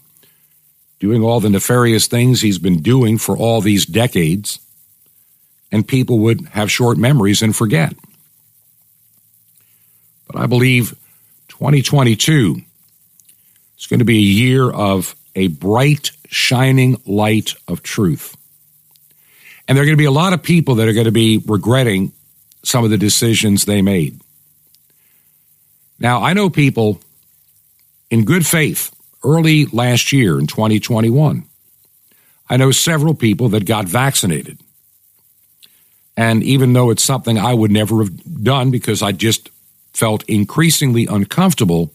doing all the nefarious things he's been doing for all these decades and people would have short memories and forget. But i believe 2022 is going to be a year of a bright shining light of truth and there are going to be a lot of people that are going to be regretting some of the decisions they made. Now, I know people in good faith early last year in 2021. I know several people that got vaccinated. And even though it's something I would never have done because I just felt increasingly uncomfortable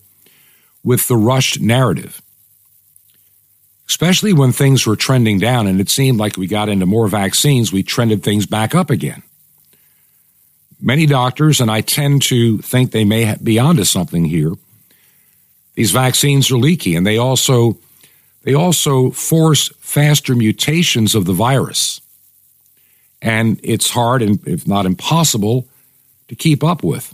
with the rushed narrative, especially when things were trending down and it seemed like we got into more vaccines, we trended things back up again. Many doctors, and I tend to think they may be onto something here, these vaccines are leaky and they also they also force faster mutations of the virus. And it's hard and if not impossible to keep up with.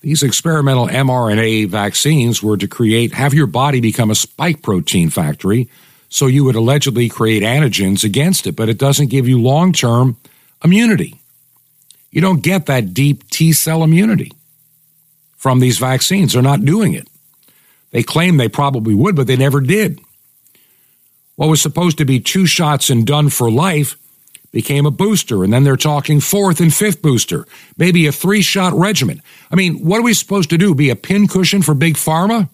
These experimental mRNA vaccines were to create, have your body become a spike protein factory, so you would allegedly create antigens against it, but it doesn't give you long term immunity. You don't get that deep T cell immunity from these vaccines. They're not doing it. They claim they probably would, but they never did. what was supposed to be two shots and done for life became a booster, and then they're talking fourth and fifth booster, maybe a three shot regimen. I mean, what are we supposed to do? Be a pincushion for big pharma?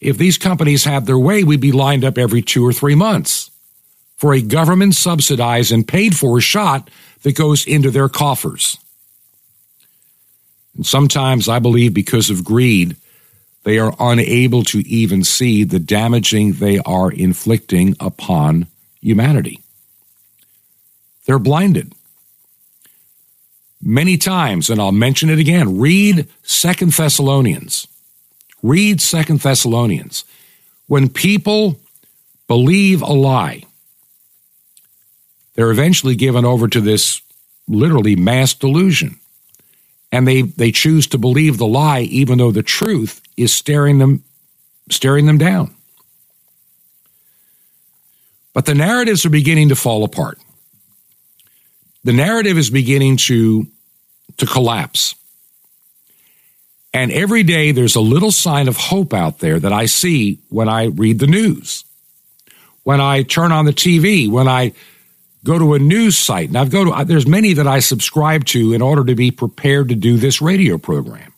If these companies had their way, we'd be lined up every two or three months for a government subsidized and paid for shot that goes into their coffers. And sometimes I believe because of greed, they are unable to even see the damaging they are inflicting upon humanity. They're blinded. Many times, and I'll mention it again, read Second Thessalonians. Read Second Thessalonians. When people believe a lie, they're eventually given over to this literally mass delusion. And they, they choose to believe the lie even though the truth is staring them staring them down. But the narratives are beginning to fall apart. The narrative is beginning to, to collapse. And every day there's a little sign of hope out there that I see when I read the news, when I turn on the TV, when I go to a news site. And I've go to there's many that I subscribe to in order to be prepared to do this radio program.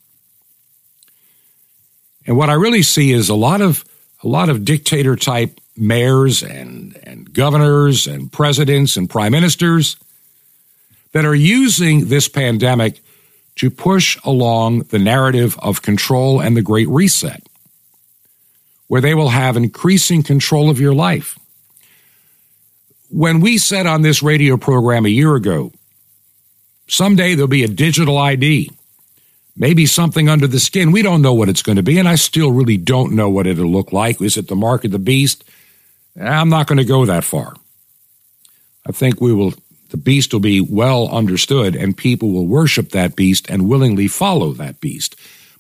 And what I really see is a lot of a lot of dictator type mayors and, and governors and presidents and prime ministers that are using this pandemic to push along the narrative of control and the Great Reset, where they will have increasing control of your life. When we said on this radio program a year ago, someday there'll be a digital ID, maybe something under the skin. We don't know what it's going to be, and I still really don't know what it'll look like. Is it the mark of the beast? Eh, I'm not going to go that far. I think we will the beast will be well understood and people will worship that beast and willingly follow that beast.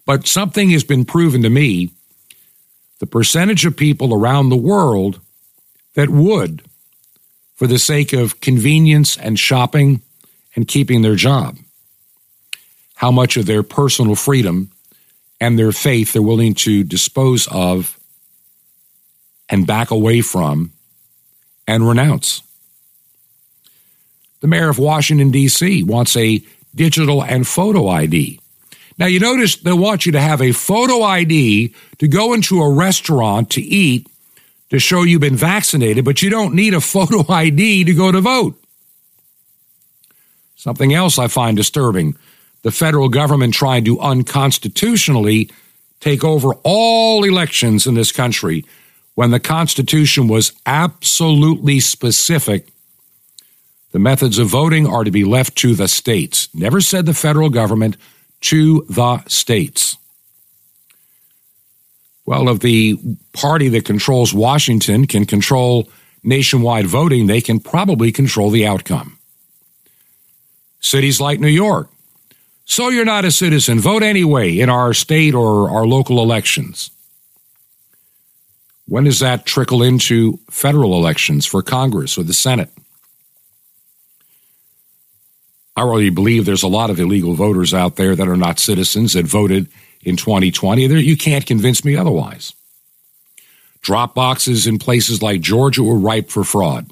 But something has been proven to me the percentage of people around the world that would, for the sake of convenience and shopping and keeping their job, how much of their personal freedom and their faith they're willing to dispose of and back away from and renounce. The mayor of Washington, D.C. wants a digital and photo ID. Now, you notice they want you to have a photo ID to go into a restaurant to eat to show you've been vaccinated, but you don't need a photo ID to go to vote. Something else I find disturbing the federal government trying to unconstitutionally take over all elections in this country when the Constitution was absolutely specific. The methods of voting are to be left to the states. Never said the federal government, to the states. Well, if the party that controls Washington can control nationwide voting, they can probably control the outcome. Cities like New York. So you're not a citizen. Vote anyway in our state or our local elections. When does that trickle into federal elections for Congress or the Senate? I really believe there's a lot of illegal voters out there that are not citizens that voted in 2020. You can't convince me otherwise. Drop boxes in places like Georgia were ripe for fraud.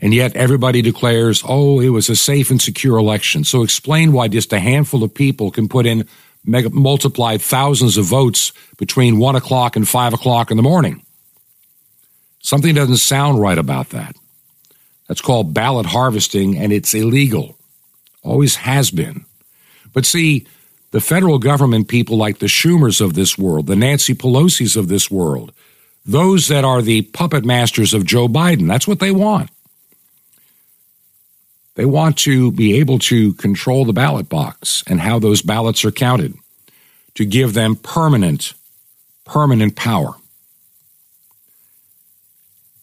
And yet everybody declares, oh, it was a safe and secure election. So explain why just a handful of people can put in mega, multiplied thousands of votes between one o'clock and five o'clock in the morning. Something doesn't sound right about that. That's called ballot harvesting, and it's illegal. Always has been. But see, the federal government people like the Schumers of this world, the Nancy Pelosi's of this world, those that are the puppet masters of Joe Biden, that's what they want. They want to be able to control the ballot box and how those ballots are counted to give them permanent, permanent power.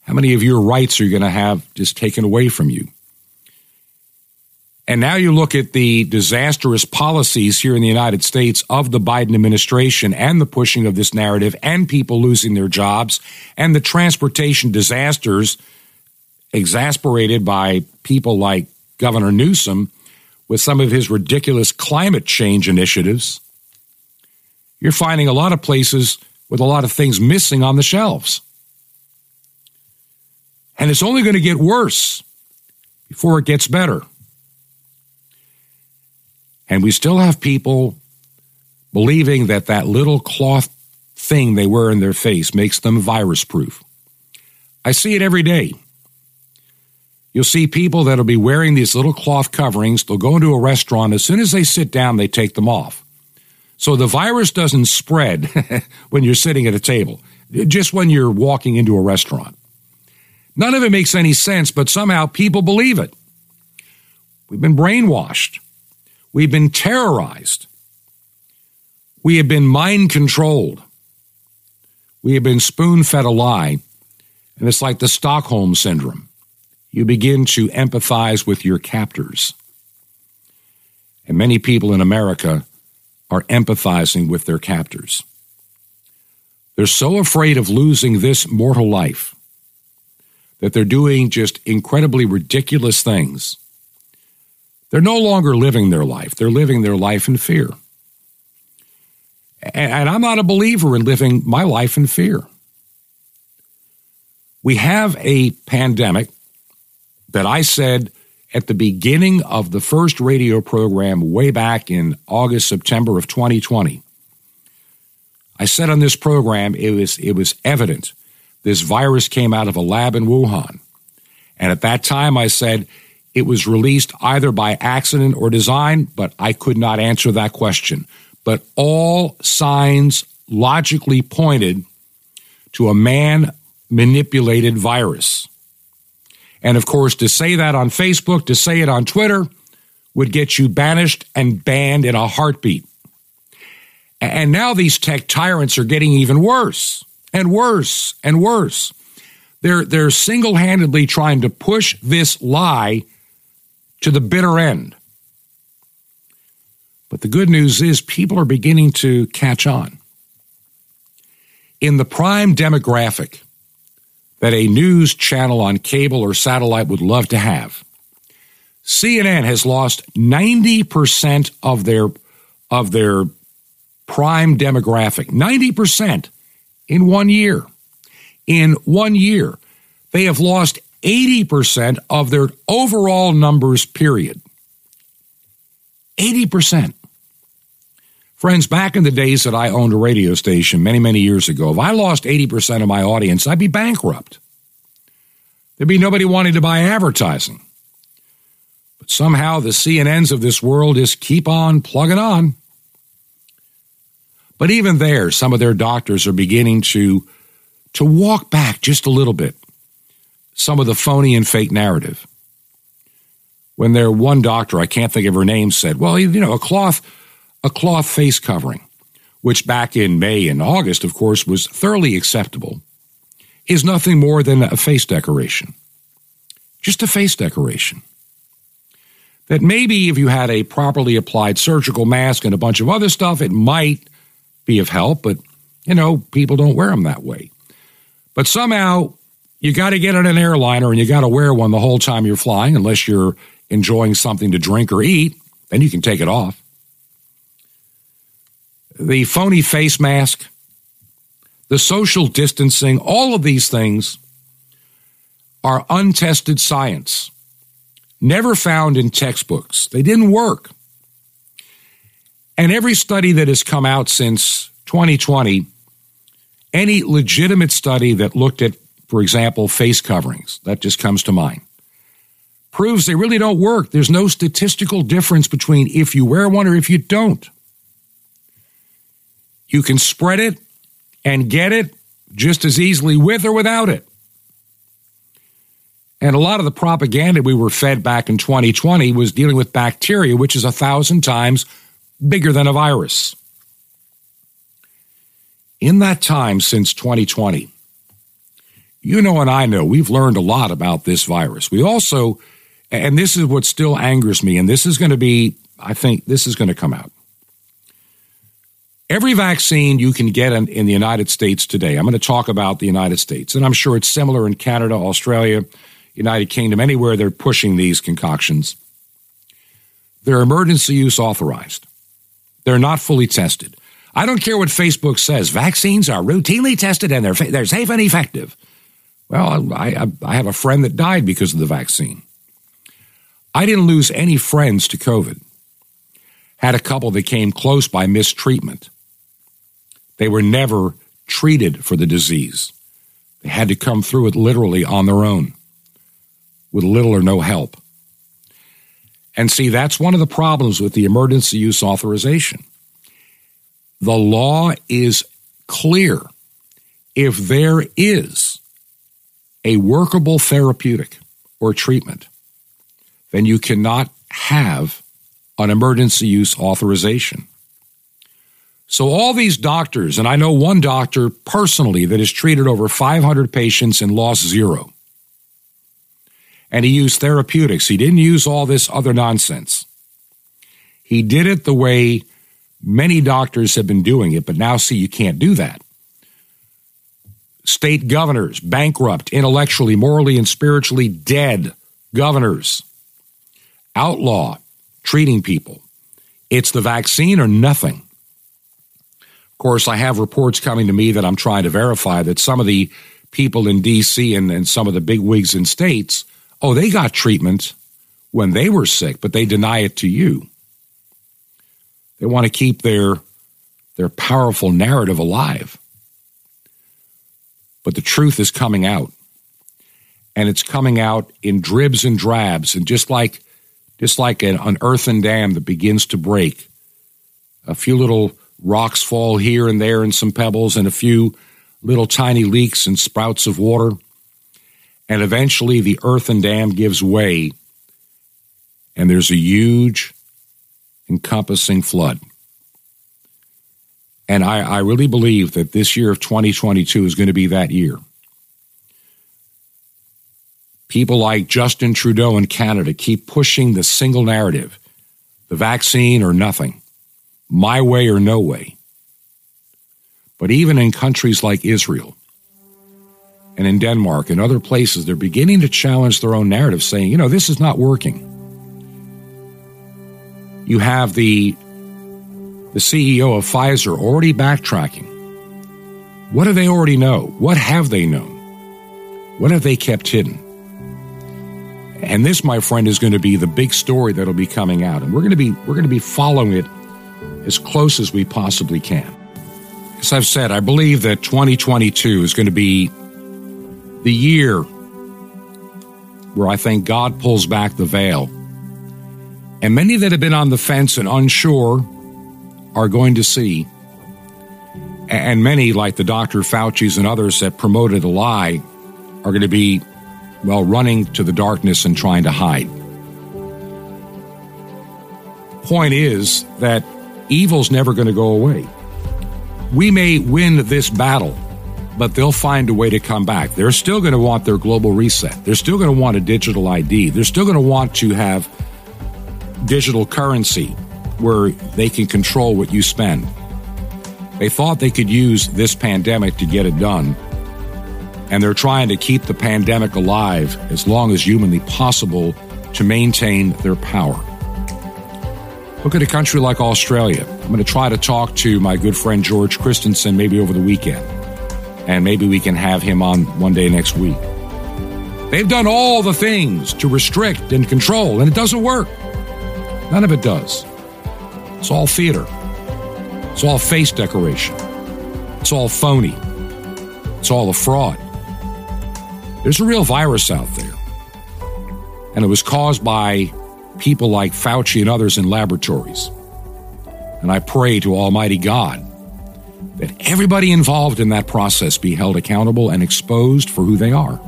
How many of your rights are you going to have just taken away from you? And now you look at the disastrous policies here in the United States of the Biden administration and the pushing of this narrative and people losing their jobs and the transportation disasters exasperated by people like Governor Newsom with some of his ridiculous climate change initiatives, you're finding a lot of places with a lot of things missing on the shelves. And it's only going to get worse before it gets better. And we still have people believing that that little cloth thing they wear in their face makes them virus proof. I see it every day. You'll see people that'll be wearing these little cloth coverings. They'll go into a restaurant. As soon as they sit down, they take them off. So the virus doesn't spread when you're sitting at a table, just when you're walking into a restaurant. None of it makes any sense, but somehow people believe it. We've been brainwashed. We've been terrorized. We have been mind controlled. We have been spoon fed a lie. And it's like the Stockholm Syndrome. You begin to empathize with your captors. And many people in America are empathizing with their captors. They're so afraid of losing this mortal life that they're doing just incredibly ridiculous things. They're no longer living their life, they're living their life in fear. And I'm not a believer in living my life in fear. We have a pandemic that I said at the beginning of the first radio program way back in August, September of 2020. I said on this program it was it was evident this virus came out of a lab in Wuhan. And at that time I said it was released either by accident or design, but I could not answer that question. But all signs logically pointed to a man manipulated virus. And of course, to say that on Facebook, to say it on Twitter, would get you banished and banned in a heartbeat. And now these tech tyrants are getting even worse and worse and worse. They're, they're single handedly trying to push this lie to the bitter end. But the good news is people are beginning to catch on. In the prime demographic, that a news channel on cable or satellite would love to have. CNN has lost 90% of their of their prime demographic. 90% in one year. In one year, they have lost 80% of their overall numbers period. 80%. Friends, back in the days that I owned a radio station many, many years ago, if I lost 80% of my audience, I'd be bankrupt. There'd be nobody wanting to buy advertising. But somehow the CNNs of this world just keep on plugging on. But even there, some of their doctors are beginning to, to walk back just a little bit some of the phony and fake narrative. When their one doctor, I can't think of her name, said, well, you know, a cloth a cloth face covering, which back in May and August, of course, was thoroughly acceptable, is nothing more than a face decoration. Just a face decoration. That maybe if you had a properly applied surgical mask and a bunch of other stuff, it might be of help, but you know, people don't wear them that way. But somehow you got to get on an airliner and you got to wear one the whole time you're flying, unless you're enjoying something to drink or eat, then you can take it off the phony face mask, the social distancing, all of these things are untested science, never found in textbooks. They didn't work. And every study that has come out since 2020, any legitimate study that looked at, for example, face coverings, that just comes to mind, proves they really don't work. There's no statistical difference between if you wear one or if you don't. You can spread it and get it just as easily with or without it. And a lot of the propaganda we were fed back in 2020 was dealing with bacteria, which is a thousand times bigger than a virus. In that time since 2020, you know and I know we've learned a lot about this virus. We also, and this is what still angers me, and this is going to be, I think this is going to come out. Every vaccine you can get in, in, the United States today, I'm going to talk about the United States, and I'm sure it's similar in Canada, Australia, United Kingdom, anywhere they're pushing these concoctions. They're emergency use authorized. They're not fully tested. I don't care what Facebook says. Vaccines are routinely tested and they're, they're safe and effective. Well, I, I have a friend that died because of the vaccine. I didn't lose any friends to COVID. Had a couple that came close by mistreatment. They were never treated for the disease. They had to come through it literally on their own with little or no help. And see, that's one of the problems with the emergency use authorization. The law is clear. If there is a workable therapeutic or treatment, then you cannot have an emergency use authorization. So, all these doctors, and I know one doctor personally that has treated over 500 patients and lost zero. And he used therapeutics. He didn't use all this other nonsense. He did it the way many doctors have been doing it, but now see, you can't do that state governors, bankrupt, intellectually, morally, and spiritually dead governors, outlaw treating people. It's the vaccine or nothing. Course, I have reports coming to me that I'm trying to verify that some of the people in D.C. and, and some of the big wigs in states, oh, they got treatment when they were sick, but they deny it to you. They want to keep their, their powerful narrative alive. But the truth is coming out. And it's coming out in dribs and drabs. And just like just like an, an earthen dam that begins to break, a few little rocks fall here and there and some pebbles and a few little tiny leaks and sprouts of water. And eventually the earthen dam gives way and there's a huge encompassing flood. And I, I really believe that this year of 2022 is going to be that year. People like Justin Trudeau in Canada keep pushing the single narrative the vaccine or nothing, my way or no way. But even in countries like Israel and in Denmark and other places, they're beginning to challenge their own narrative, saying, you know, this is not working. You have the the CEO of Pfizer, already backtracking. What do they already know? What have they known? What have they kept hidden? And this, my friend, is going to be the big story that'll be coming out. And we're going to be we're going to be following it as close as we possibly can. As I've said, I believe that 2022 is going to be the year where I think God pulls back the veil. And many that have been on the fence and unsure are going to see, and many, like the Dr. Fauci's and others that promoted a lie, are going to be, well, running to the darkness and trying to hide. Point is that evil's never going to go away. We may win this battle, but they'll find a way to come back. They're still going to want their global reset. They're still going to want a digital ID. They're still going to want to have digital currency where they can control what you spend. They thought they could use this pandemic to get it done, and they're trying to keep the pandemic alive as long as humanly possible to maintain their power. Look at a country like Australia. I'm going to try to talk to my good friend George Christensen maybe over the weekend, and maybe we can have him on one day next week. They've done all the things to restrict and control, and it doesn't work. None of it does. It's all theater. It's all face decoration. It's all phony. It's all a fraud. There's a real virus out there. And it was caused by people like Fauci and others in laboratories. And I pray to Almighty God that everybody involved in that process be held accountable and exposed for who they are.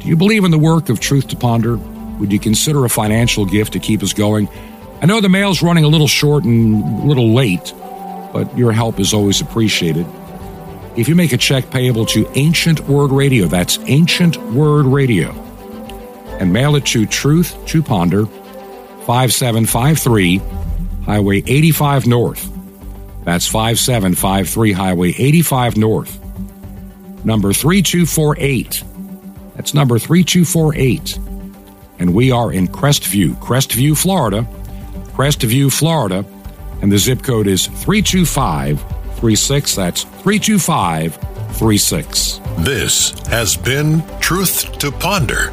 Do you believe in the work of Truth to Ponder? Would you consider a financial gift to keep us going? I know the mail's running a little short and a little late, but your help is always appreciated. If you make a check payable to Ancient Word Radio, that's Ancient Word Radio, and mail it to Truth to Ponder, 5753 Highway 85 North. That's 5753 Highway 85 North. Number 3248. That's number 3248. And we are in Crestview, Crestview, Florida Crestview, Florida and the zip code is 32536. That's 32536. This has been Truth to Ponder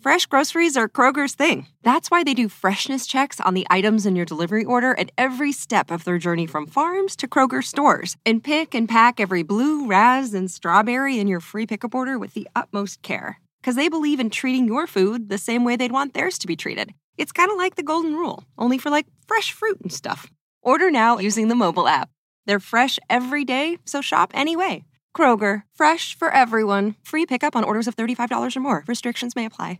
Fresh groceries are Kroger's thing. That's why they do freshness checks on the items in your delivery order at every step of their journey from farms to Kroger stores and pick and pack every blue, raz, and strawberry in your free pickup order with the utmost care. Because they believe in treating your food the same way they'd want theirs to be treated. It's kind of like the golden rule, only for like fresh fruit and stuff. Order now using the mobile app. They're fresh every day, so shop anyway. Kroger, fresh for everyone. Free pickup on orders of $35 or more. Restrictions may apply.